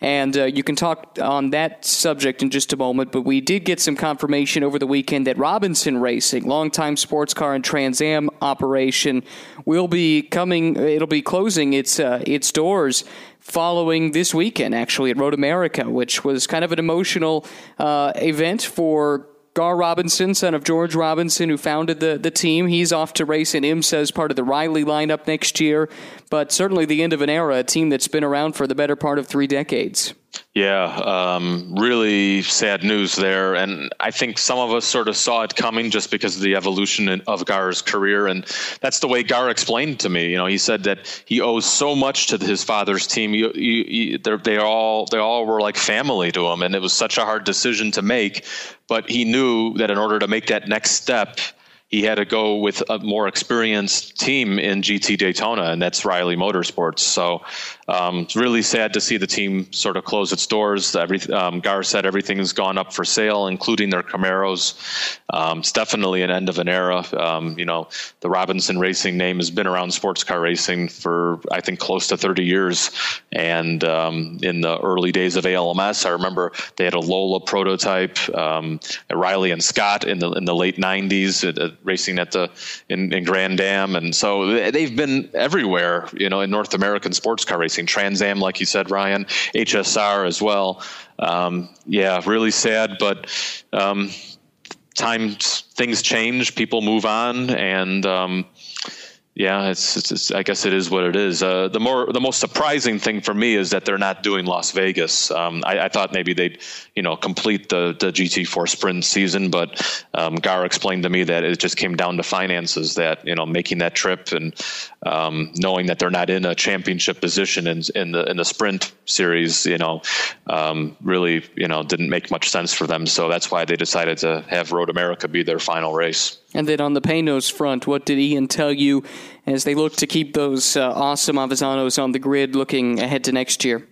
And uh, you can talk on that subject in just a moment. But we did get some confirmation over the weekend that Robinson Racing, longtime sports car and Trans Am operation, will be coming. It'll be closing its uh, its doors following this weekend, actually, at Road America, which was kind of an emotional uh, event for Gar Robinson, son of George Robinson, who founded the, the team. He's off to race in IMSA as part of the Riley lineup next year, but certainly the end of an era, a team that's been around for the better part of three decades. Yeah, um, really sad news there. And I think some of us sort of saw it coming just because of the evolution of Gar's career. And that's the way Gar explained to me. You know, he said that he owes so much to his father's team. He, he, they all they all were like family to him, and it was such a hard decision to make. But he knew that in order to make that next step, he had to go with a more experienced team in GT Daytona, and that's Riley Motorsports. So um, it's really sad to see the team sort of close its doors. Every, um, Gar said everything's gone up for sale, including their Camaros. Um, it's definitely an end of an era. Um, you know, the Robinson Racing name has been around sports car racing for I think close to 30 years. And um, in the early days of ALMS, I remember they had a Lola prototype. Um, Riley and Scott in the in the late 90s, uh, racing at the in, in Grand Am, and so they've been everywhere. You know, in North American sports car racing. Trans Am, like you said, Ryan, HSR as well. Um, yeah, really sad, but um, times things change, people move on, and um, yeah, it's, it's, it's, I guess it is what it is. Uh, the more, the most surprising thing for me is that they're not doing Las Vegas. Um, I, I, thought maybe they'd, you know, complete the the GT4 Sprint season, but um, Gar explained to me that it just came down to finances. That you know, making that trip and um, knowing that they're not in a championship position in, in the in the Sprint series, you know, um, really, you know, didn't make much sense for them. So that's why they decided to have Road America be their final race. And then on the Panoz front, what did Ian tell you as they look to keep those uh, awesome Avezzanos on the grid looking ahead to next year?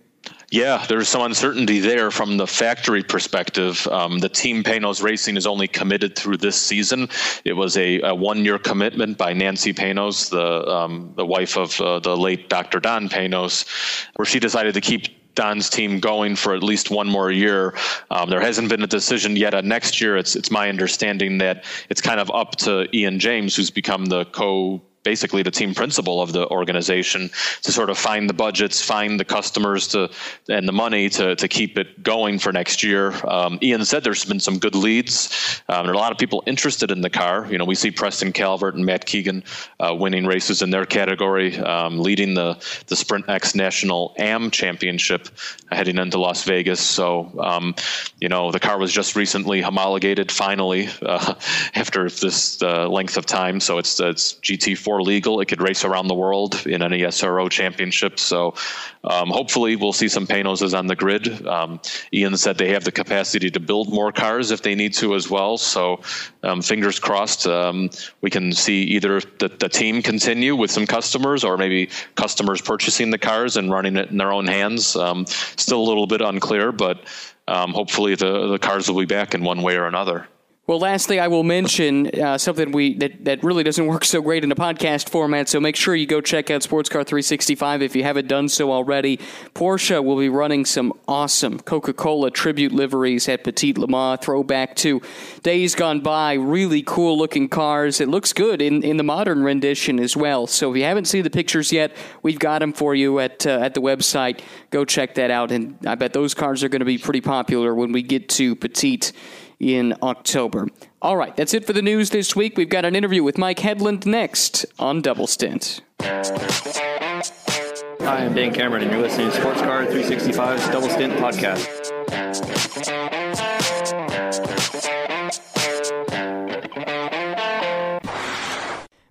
Yeah, there's some uncertainty there from the factory perspective. Um, the team Panoz Racing is only committed through this season. It was a, a one-year commitment by Nancy Panoz, the um, the wife of uh, the late Dr. Don Panoz, where she decided to keep Don's team going for at least one more year. Um, there hasn't been a decision yet on next year. It's it's my understanding that it's kind of up to Ian James, who's become the co basically the team principal of the organization to sort of find the budgets, find the customers to and the money to, to keep it going for next year. Um, Ian said there's been some good leads. Um, there are a lot of people interested in the car. You know, we see Preston Calvert and Matt Keegan uh, winning races in their category, um, leading the the Sprint X National AM Championship heading into Las Vegas. So, um, you know, the car was just recently homologated finally uh, <laughs> after this uh, length of time. So it's it's GT4 legal. It could race around the world in any SRO championship. So um, hopefully we'll see some Panozes on the grid. Um, Ian said they have the capacity to build more cars if they need to as well. So um, fingers crossed um, we can see either the, the team continue with some customers or maybe customers purchasing the cars and running it in their own hands. Um, still a little bit unclear, but um, hopefully the, the cars will be back in one way or another. Well, lastly, I will mention uh, something we that, that really doesn't work so great in a podcast format. So make sure you go check out Sports Car 365 if you haven't done so already. Porsche will be running some awesome Coca-Cola tribute liveries at Petit Le Mans, throwback to days gone by. Really cool looking cars. It looks good in, in the modern rendition as well. So if you haven't seen the pictures yet, we've got them for you at uh, at the website. Go check that out, and I bet those cars are going to be pretty popular when we get to Petit in October. All right, that's it for the news this week. We've got an interview with Mike Hedlund next on Double Stint. Hi, I'm Dane Cameron, and you're listening to Sports Car 365's Double Stint podcast.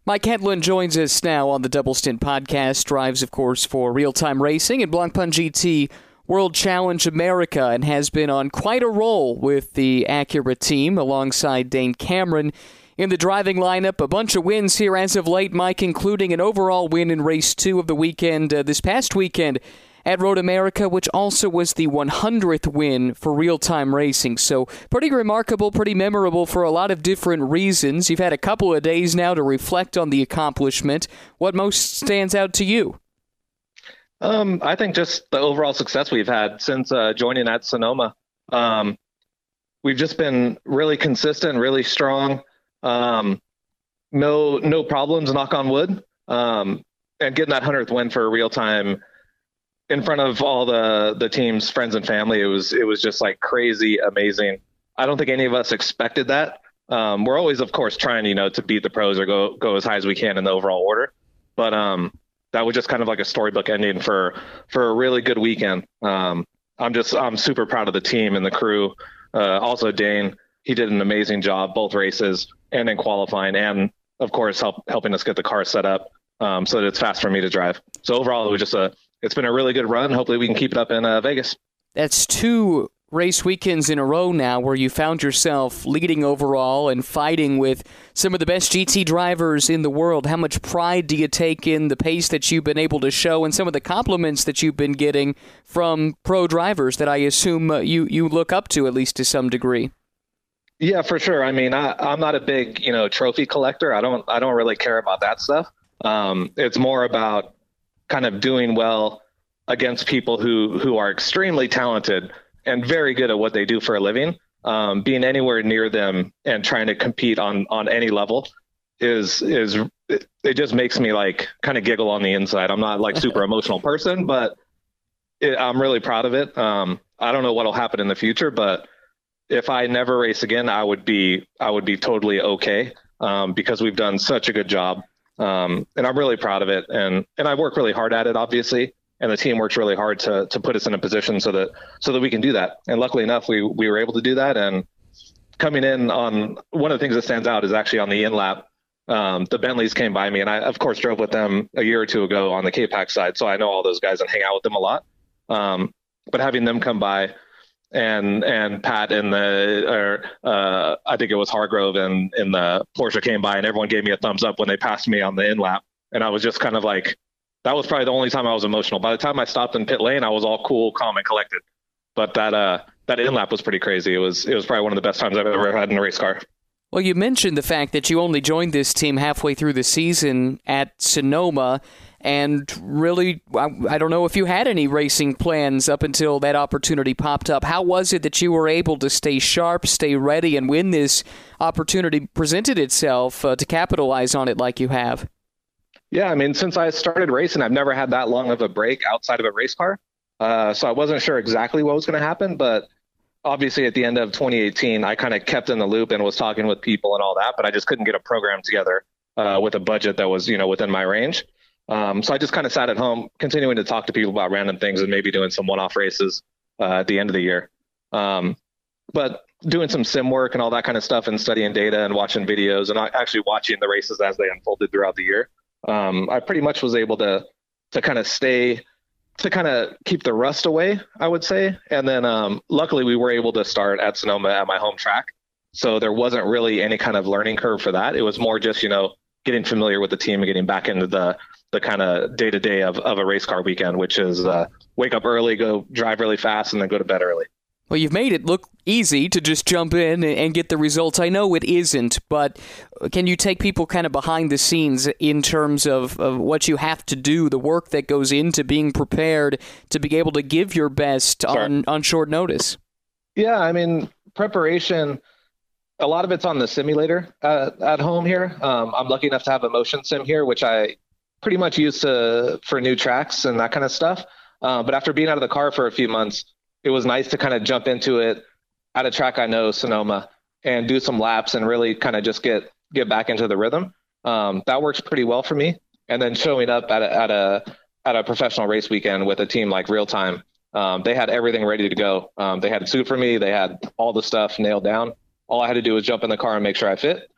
Mike Hedlund joins us now on the Double Stint podcast. Drives, of course, for Real Time Racing and Blancpain GT World Challenge America and has been on quite a roll with the Acura team alongside Dane Cameron. In the driving lineup, a bunch of wins here as of late, Mike, including an overall win in race two of the weekend uh, this past weekend at Road America, which also was the 100th win for real time racing. So, pretty remarkable, pretty memorable for a lot of different reasons. You've had a couple of days now to reflect on the accomplishment. What most stands out to you? Um, I think just the overall success we've had since uh, joining at Sonoma. Um, we've just been really consistent, really strong. Um, no, no problems. Knock on wood. Um, and getting that hundredth win for real time in front of all the the team's friends and family, it was it was just like crazy, amazing. I don't think any of us expected that. Um, we're always, of course, trying, you know, to beat the pros or go go as high as we can in the overall order. But um, that was just kind of like a storybook ending for for a really good weekend. Um, I'm just I'm super proud of the team and the crew. Uh, also, Dane, he did an amazing job both races and in qualifying, and of course, help, helping us get the car set up um, so that it's fast for me to drive. So overall, it was just a it's been a really good run. Hopefully, we can keep it up in uh, Vegas. That's two race weekends in a row now where you found yourself leading overall and fighting with some of the best GT drivers in the world. How much pride do you take in the pace that you've been able to show and some of the compliments that you've been getting from pro drivers that I assume uh, you you look up to at least to some degree? Yeah, for sure. I mean, I, I'm not a big you know trophy collector. I don't I don't really care about that stuff. Um, it's more about kind of doing well against people who who are extremely talented and very good at what they do for a living. Um, being anywhere near them and trying to compete on on any level is is it, it just makes me like kind of giggle on the inside. I'm not like <laughs> super emotional person, but it, I'm really proud of it. Um, I don't know what'll happen in the future, but if I never race again, I would be I would be totally okay um, because we've done such a good job, um, and I'm really proud of it. And and I work really hard at it, obviously and the team works really hard to to put us in a position so that so that we can do that. And luckily enough, we we were able to do that. And coming in on one of the things that stands out is actually on the in lap. Um, the Bentleys came by me, and I of course drove with them a year or two ago on the K-PAX side, so I know all those guys and hang out with them a lot. Um, but having them come by and and Pat and the or uh, I think it was Hargrove and in the Porsche came by and everyone gave me a thumbs up when they passed me on the in lap and I was just kind of like that was probably the only time I was emotional. By the time I stopped in pit lane, I was all cool, calm, and collected. But that uh, that in lap was pretty crazy. It was it was probably one of the best times I've ever had in a race car. Well, you mentioned the fact that you only joined this team halfway through the season at Sonoma, and really, I don't know if you had any racing plans up until that opportunity popped up. How was it that you were able to stay sharp, stay ready, and when this opportunity presented itself uh, to capitalize on it like you have? Yeah, I mean, since I started racing, I've never had that long of a break outside of a race car. Uh, so I wasn't sure exactly what was going to happen, but obviously at the end of 2018, I kind of kept in the loop and was talking with people and all that, but I just couldn't get a program together uh, with a budget that was, you know, within my range. Um, so I just kind of sat at home, continuing to talk to people about random things and maybe doing some one-off races uh, at the end of the year. Um, but doing some sim work and all that kind of stuff and studying data and watching videos and actually watching the races as they unfolded throughout the year um, I pretty much was able to to kind of stay to kind of keep the rust away, I would say. And then um, luckily we were able to start at Sonoma at my home track, so there wasn't really any kind of learning curve for that. It was more just you know getting familiar with the team and getting back into the the kind of day to day of of a race car weekend, which is uh, wake up early, go drive really fast, and then go to bed early. Well, you've made it look easy to just jump in and get the results. I know it isn't, but can you take people kind of behind the scenes in terms of, of what you have to do, the work that goes into being prepared to be able to give your best sure. on, on short notice? Yeah, I mean, preparation, a lot of it's on the simulator uh, at home here. Um, I'm lucky enough to have a motion sim here, which I pretty much use to, for new tracks and that kind of stuff. Uh, but after being out of the car for a few months, it was nice to kind of jump into it at a track I know, Sonoma, and do some laps and really kind of just get get back into the rhythm. Um, that works pretty well for me. And then showing up at a, at a at a professional race weekend with a team like Real Time, um, they had everything ready to go. Um, they had a suit for me. They had all the stuff nailed down. All I had to do was jump in the car and make sure I fit.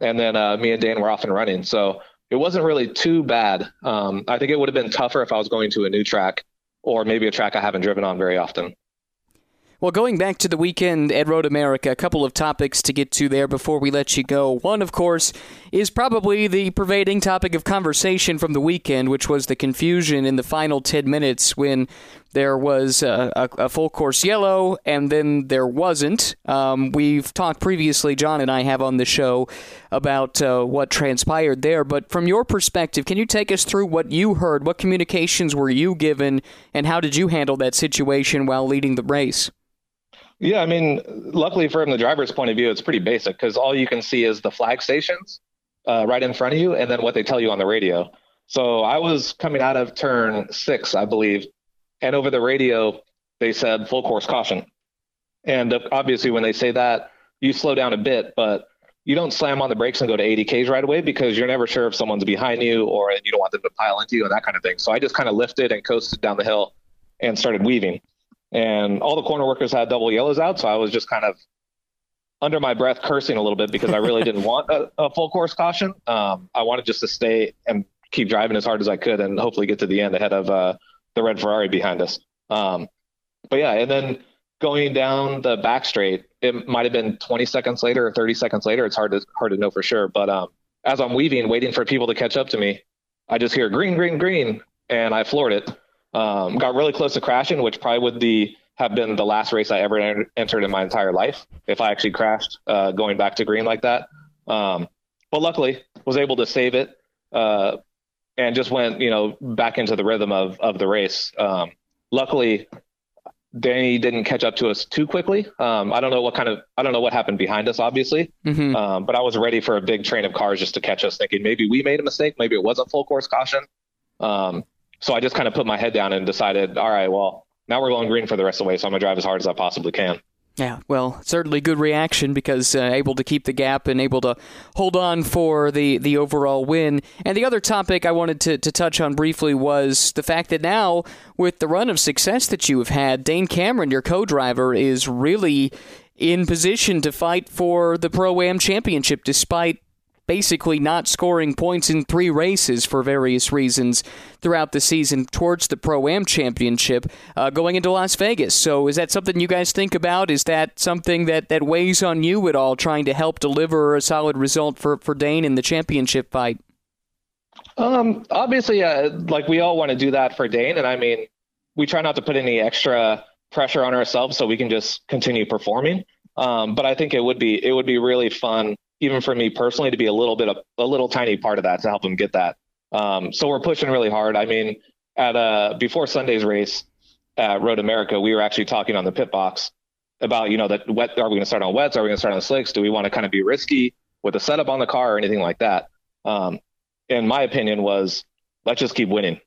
And then uh, me and Dane were off and running. So it wasn't really too bad. Um, I think it would have been tougher if I was going to a new track or maybe a track I haven't driven on very often. Well, going back to the weekend at Road America, a couple of topics to get to there before we let you go. One, of course, is probably the pervading topic of conversation from the weekend, which was the confusion in the final 10 minutes when there was a, a, a full course yellow and then there wasn't. Um, we've talked previously, John and I have on the show, about uh, what transpired there. But from your perspective, can you take us through what you heard? What communications were you given, and how did you handle that situation while leading the race? Yeah, I mean, luckily from the driver's point of view, it's pretty basic because all you can see is the flag stations uh, right in front of you, and then what they tell you on the radio. So I was coming out of turn six, I believe, and over the radio they said full course caution. And obviously, when they say that, you slow down a bit, but you don't slam on the brakes and go to 80 Ks right away because you're never sure if someone's behind you or you don't want them to pile into you and that kind of thing. So I just kind of lifted and coasted down the hill and started weaving. And all the corner workers had double yellows out, so I was just kind of under my breath cursing a little bit because I really didn't <laughs> want a, a, full course caution. Um, I wanted just to stay and keep driving as hard as I could and hopefully get to the end ahead of uh, the red Ferrari behind us. Um, but yeah, and then going down the back straight, it might have been 20 seconds later or 30 seconds later. It's hard to hard to know for sure. But um, as I'm weaving, waiting for people to catch up to me, I just hear green, green, green, and I floored it. Um, got really close to crashing, which probably would be have been the last race I ever entered in my entire life if I actually crashed uh, going back to green like that. Um, but luckily, was able to save it uh, and just went you know back into the rhythm of of the race. Um, luckily, Danny didn't catch up to us too quickly. Um, I don't know what kind of I don't know what happened behind us, obviously, mm-hmm. um, but I was ready for a big train of cars just to catch us, thinking maybe we made a mistake, maybe it wasn't full course caution. Um, so I just kind of put my head down and decided, all right, well, now we're going green for the rest of the way, so I'm gonna drive as hard as I possibly can. Yeah, well, certainly good reaction because uh, able to keep the gap and able to hold on for the, the overall win. And the other topic I wanted to, to touch on briefly was the fact that now, with the run of success that you have had, Dane Cameron, your co driver, is really in position to fight for the Pro Am championship despite basically not scoring points in three races for various reasons throughout the season towards the Pro Am Championship uh, going into Las Vegas. So, is that something you guys think about? Is that something that, that weighs on you at all, trying to help deliver a solid result for, for Dane in the championship fight? Um, obviously, uh, like we all want to do that for Dane, and I mean, we try not to put any extra pressure on ourselves so we can just continue performing. Um, but I think it would be it would be really fun even for me personally to be a little bit of a little tiny part of that to help him get that. Um, so we're pushing really hard. I mean, at uh before Sunday's race at Road America, we were actually talking on the pit box about you know that wet. Are we going to start on wets? Are we going to start on slicks? Do we want to kind of be risky with the setup on the car or anything like that? Um, and my opinion was let's just keep winning.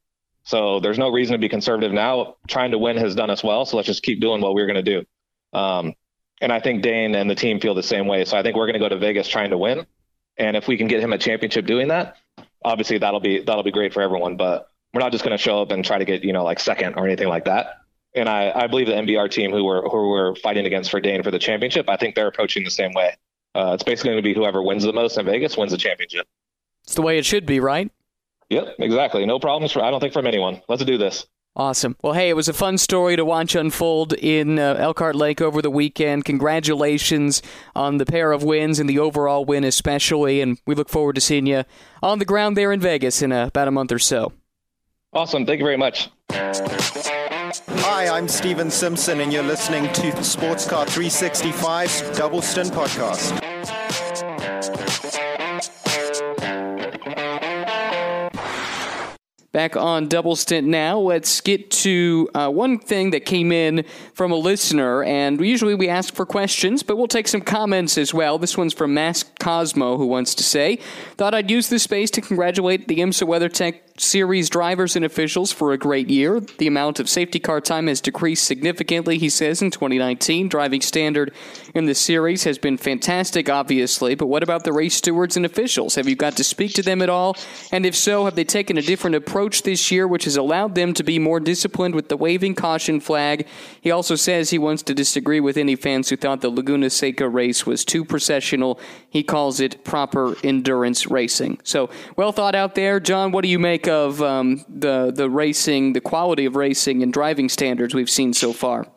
So there's no reason to be conservative now. Trying to win has done us well, so let's just keep doing what we're going to do. Um, and I think Dane and the team feel the same way. So I think we're going to go to Vegas trying to win. And if we can get him a championship doing that, obviously that'll be that'll be great for everyone. But we're not just going to show up and try to get you know like second or anything like that. And I, I believe the MBR team who we're who we're fighting against for Dane for the championship, I think they're approaching the same way. Uh, it's basically going to be whoever wins the most in Vegas wins the championship. It's the way it should be, right? Yep, exactly. No problems for I don't think from anyone. Let's do this. Awesome. Well, hey, it was a fun story to watch unfold in uh, Elkhart Lake over the weekend. Congratulations on the pair of wins and the overall win, especially. And we look forward to seeing you on the ground there in Vegas in uh, about a month or so. Awesome. Thank you very much. Hi, I'm Steven Simpson, and you're listening to Sports Car 365's Double Stint Podcast. Back on Double Stint now. Let's get to uh, one thing that came in from a listener, and usually we ask for questions, but we'll take some comments as well. This one's from Mask Cosmo, who wants to say, "Thought I'd use this space to congratulate the IMSA WeatherTech Series drivers and officials for a great year. The amount of safety car time has decreased significantly, he says, in 2019. Driving standard in the series has been fantastic, obviously, but what about the race stewards and officials? Have you got to speak to them at all? And if so, have they taken a different approach this year, which has allowed them to be more disciplined with the waving caution flag? He also says he wants to disagree with any fans who thought the Laguna Seca race was too processional. He calls it proper endurance racing. So, well thought out there. John, what do you make of um, the the racing, the quality of racing and driving standards we've seen so far?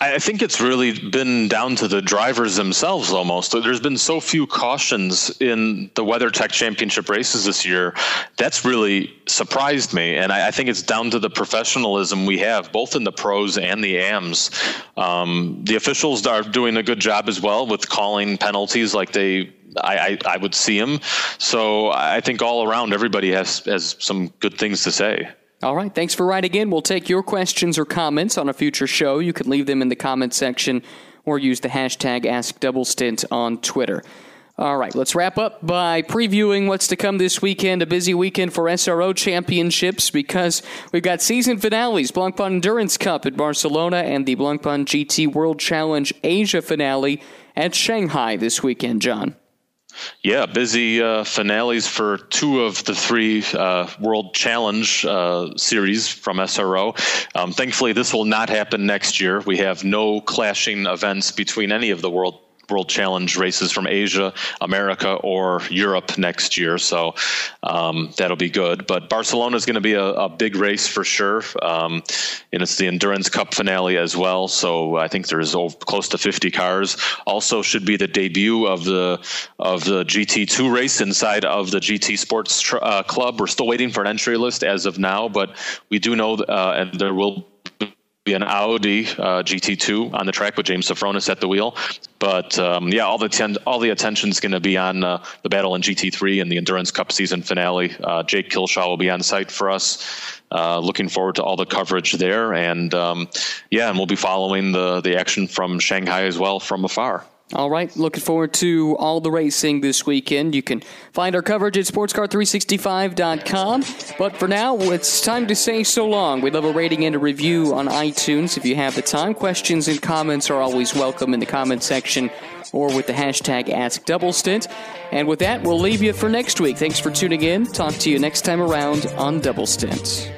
I think it's really been down to the drivers themselves almost. There's been so few cautions in the WeatherTech Championship races this year. That's really surprised me. And I, think it's down to the professionalism we have, both in the pros and the AMs. Um, the officials are doing a good job as well with calling penalties like they I, I, I, would see him. So I think all around everybody has has some good things to say. All right. Thanks for writing in. We'll take your questions or comments on a future show. You can leave them in the comment section or use the hashtag AskDoubleStint on Twitter. All right, let's wrap up by previewing what's to come this weekend. A busy weekend for SRO championships because we've got season finales Blancpain Endurance Cup at Barcelona and the Blancpain GT World Challenge Asia finale at Shanghai this weekend, John. Yeah, busy uh, finales for two of the three uh, World Challenge uh, series from SRO. Um, thankfully, this will not happen next year. We have no clashing events between any of the World World Challenge races from Asia, America, or Europe next year. So um, that'll be good. But Barcelona is going to be a, a, big race for sure, um, and it's the Endurance Cup finale as well. So I think there's close to 50 cars. Also, should be the debut of the of the GT2 race inside of the GT Sports tr- uh, Club. We're still waiting for an entry list as of now, but we do know, uh, and there will an Audi uh, GT2 on the track with James Sofronis at the wheel. But um, yeah, all the ten, all the attention is going to be on uh, the battle in GT3 and the Endurance Cup season finale. Uh, Jake Kilshaw will be on site for us. Uh, looking forward to all the coverage there, and um, yeah, and we'll be following the the action from Shanghai as well from afar. All right, looking forward to all the racing this weekend. You can find our coverage at sportscar365.com. But for now, it's time to say so long. We'd love a rating and a review on iTunes if you have the time. Questions and comments are always welcome in the comment section or with the hashtag AskDoubleStint. And with that, we'll leave you for next week. Thanks for tuning in. Talk to you next time around on Double Stint.